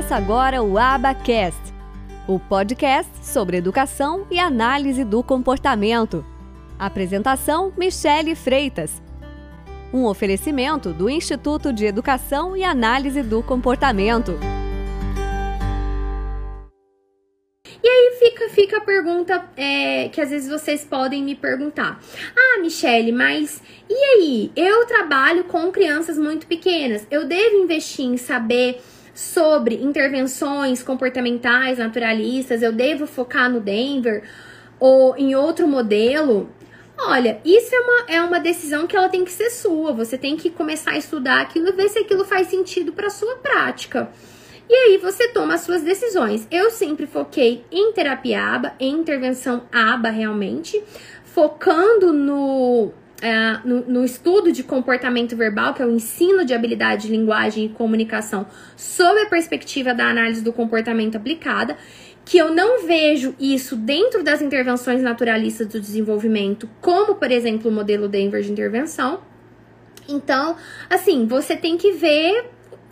Começa agora o Abacast, o podcast sobre educação e análise do comportamento. Apresentação: Michele Freitas. Um oferecimento do Instituto de Educação e Análise do Comportamento. E aí fica, fica a pergunta é, que às vezes vocês podem me perguntar. Ah, Michele, mas e aí? Eu trabalho com crianças muito pequenas. Eu devo investir em saber sobre intervenções comportamentais naturalistas? Eu devo focar no Denver ou em outro modelo? Olha, isso é uma, é uma decisão que ela tem que ser sua. Você tem que começar a estudar aquilo e ver se aquilo faz sentido para sua prática. E aí você toma as suas decisões. Eu sempre foquei em terapia ABA, em intervenção ABA realmente, focando no, é, no, no, estudo de comportamento verbal, que é o ensino de habilidade de linguagem e comunicação, sob a perspectiva da análise do comportamento aplicada, que eu não vejo isso dentro das intervenções naturalistas do desenvolvimento, como, por exemplo, o modelo Denver de intervenção. Então, assim, você tem que ver,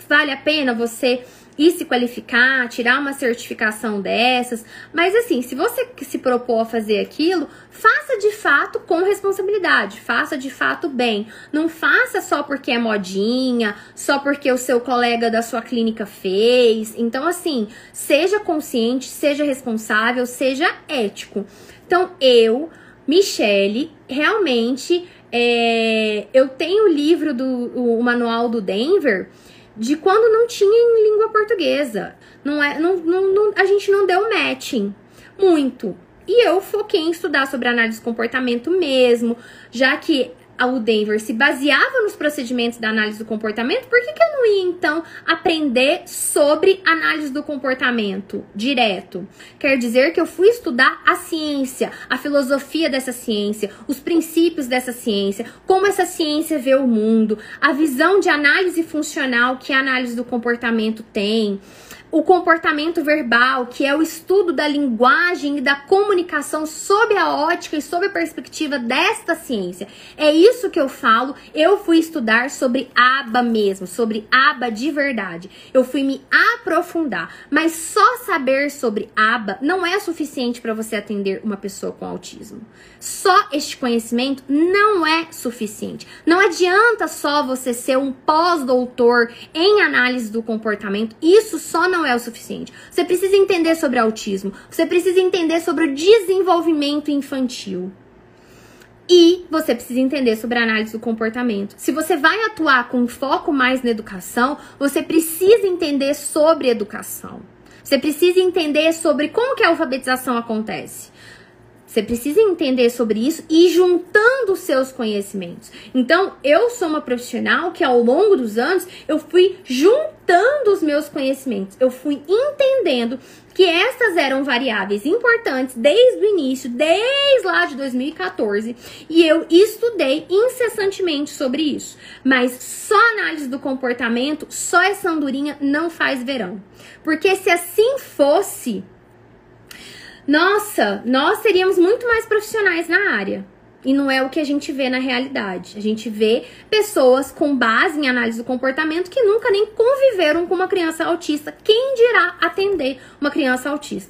vale a pena você ir se qualificar, tirar uma certificação dessas. Mas assim, se você se propor a fazer aquilo, faça de fato com responsabilidade, faça de fato bem. Não faça só porque é modinha, só porque o seu colega da sua clínica fez. Então, assim, seja consciente, seja responsável, seja ético. Então, eu, Michele, realmente. É, eu tenho o livro do o manual do Denver de quando não tinha em língua portuguesa. Não é, não, não, não, a gente não deu matching muito. E eu foquei em estudar sobre análise de comportamento mesmo, já que o Denver se baseava nos procedimentos da análise do comportamento, por que, que eu não ia então aprender sobre análise do comportamento direto? Quer dizer que eu fui estudar a ciência, a filosofia dessa ciência, os princípios dessa ciência, como essa ciência vê o mundo, a visão de análise funcional que a análise do comportamento tem o comportamento verbal, que é o estudo da linguagem e da comunicação sob a ótica e sob a perspectiva desta ciência. É isso que eu falo. Eu fui estudar sobre aba mesmo, sobre aba de verdade. Eu fui me aprofundar, mas só saber sobre aba não é suficiente para você atender uma pessoa com autismo. Só este conhecimento não é suficiente. Não adianta só você ser um pós-doutor em análise do comportamento. Isso só não não é o suficiente. Você precisa entender sobre autismo, você precisa entender sobre o desenvolvimento infantil. E você precisa entender sobre a análise do comportamento. Se você vai atuar com foco mais na educação, você precisa entender sobre educação. Você precisa entender sobre como que a alfabetização acontece. Você precisa entender sobre isso e juntando os seus conhecimentos. Então, eu sou uma profissional que ao longo dos anos eu fui juntando os meus conhecimentos. Eu fui entendendo que essas eram variáveis importantes desde o início, desde lá de 2014, e eu estudei incessantemente sobre isso. Mas só análise do comportamento, só essa andorinha não faz verão. Porque se assim fosse, nossa, nós seríamos muito mais profissionais na área. E não é o que a gente vê na realidade. A gente vê pessoas com base em análise do comportamento que nunca nem conviveram com uma criança autista. Quem dirá atender uma criança autista?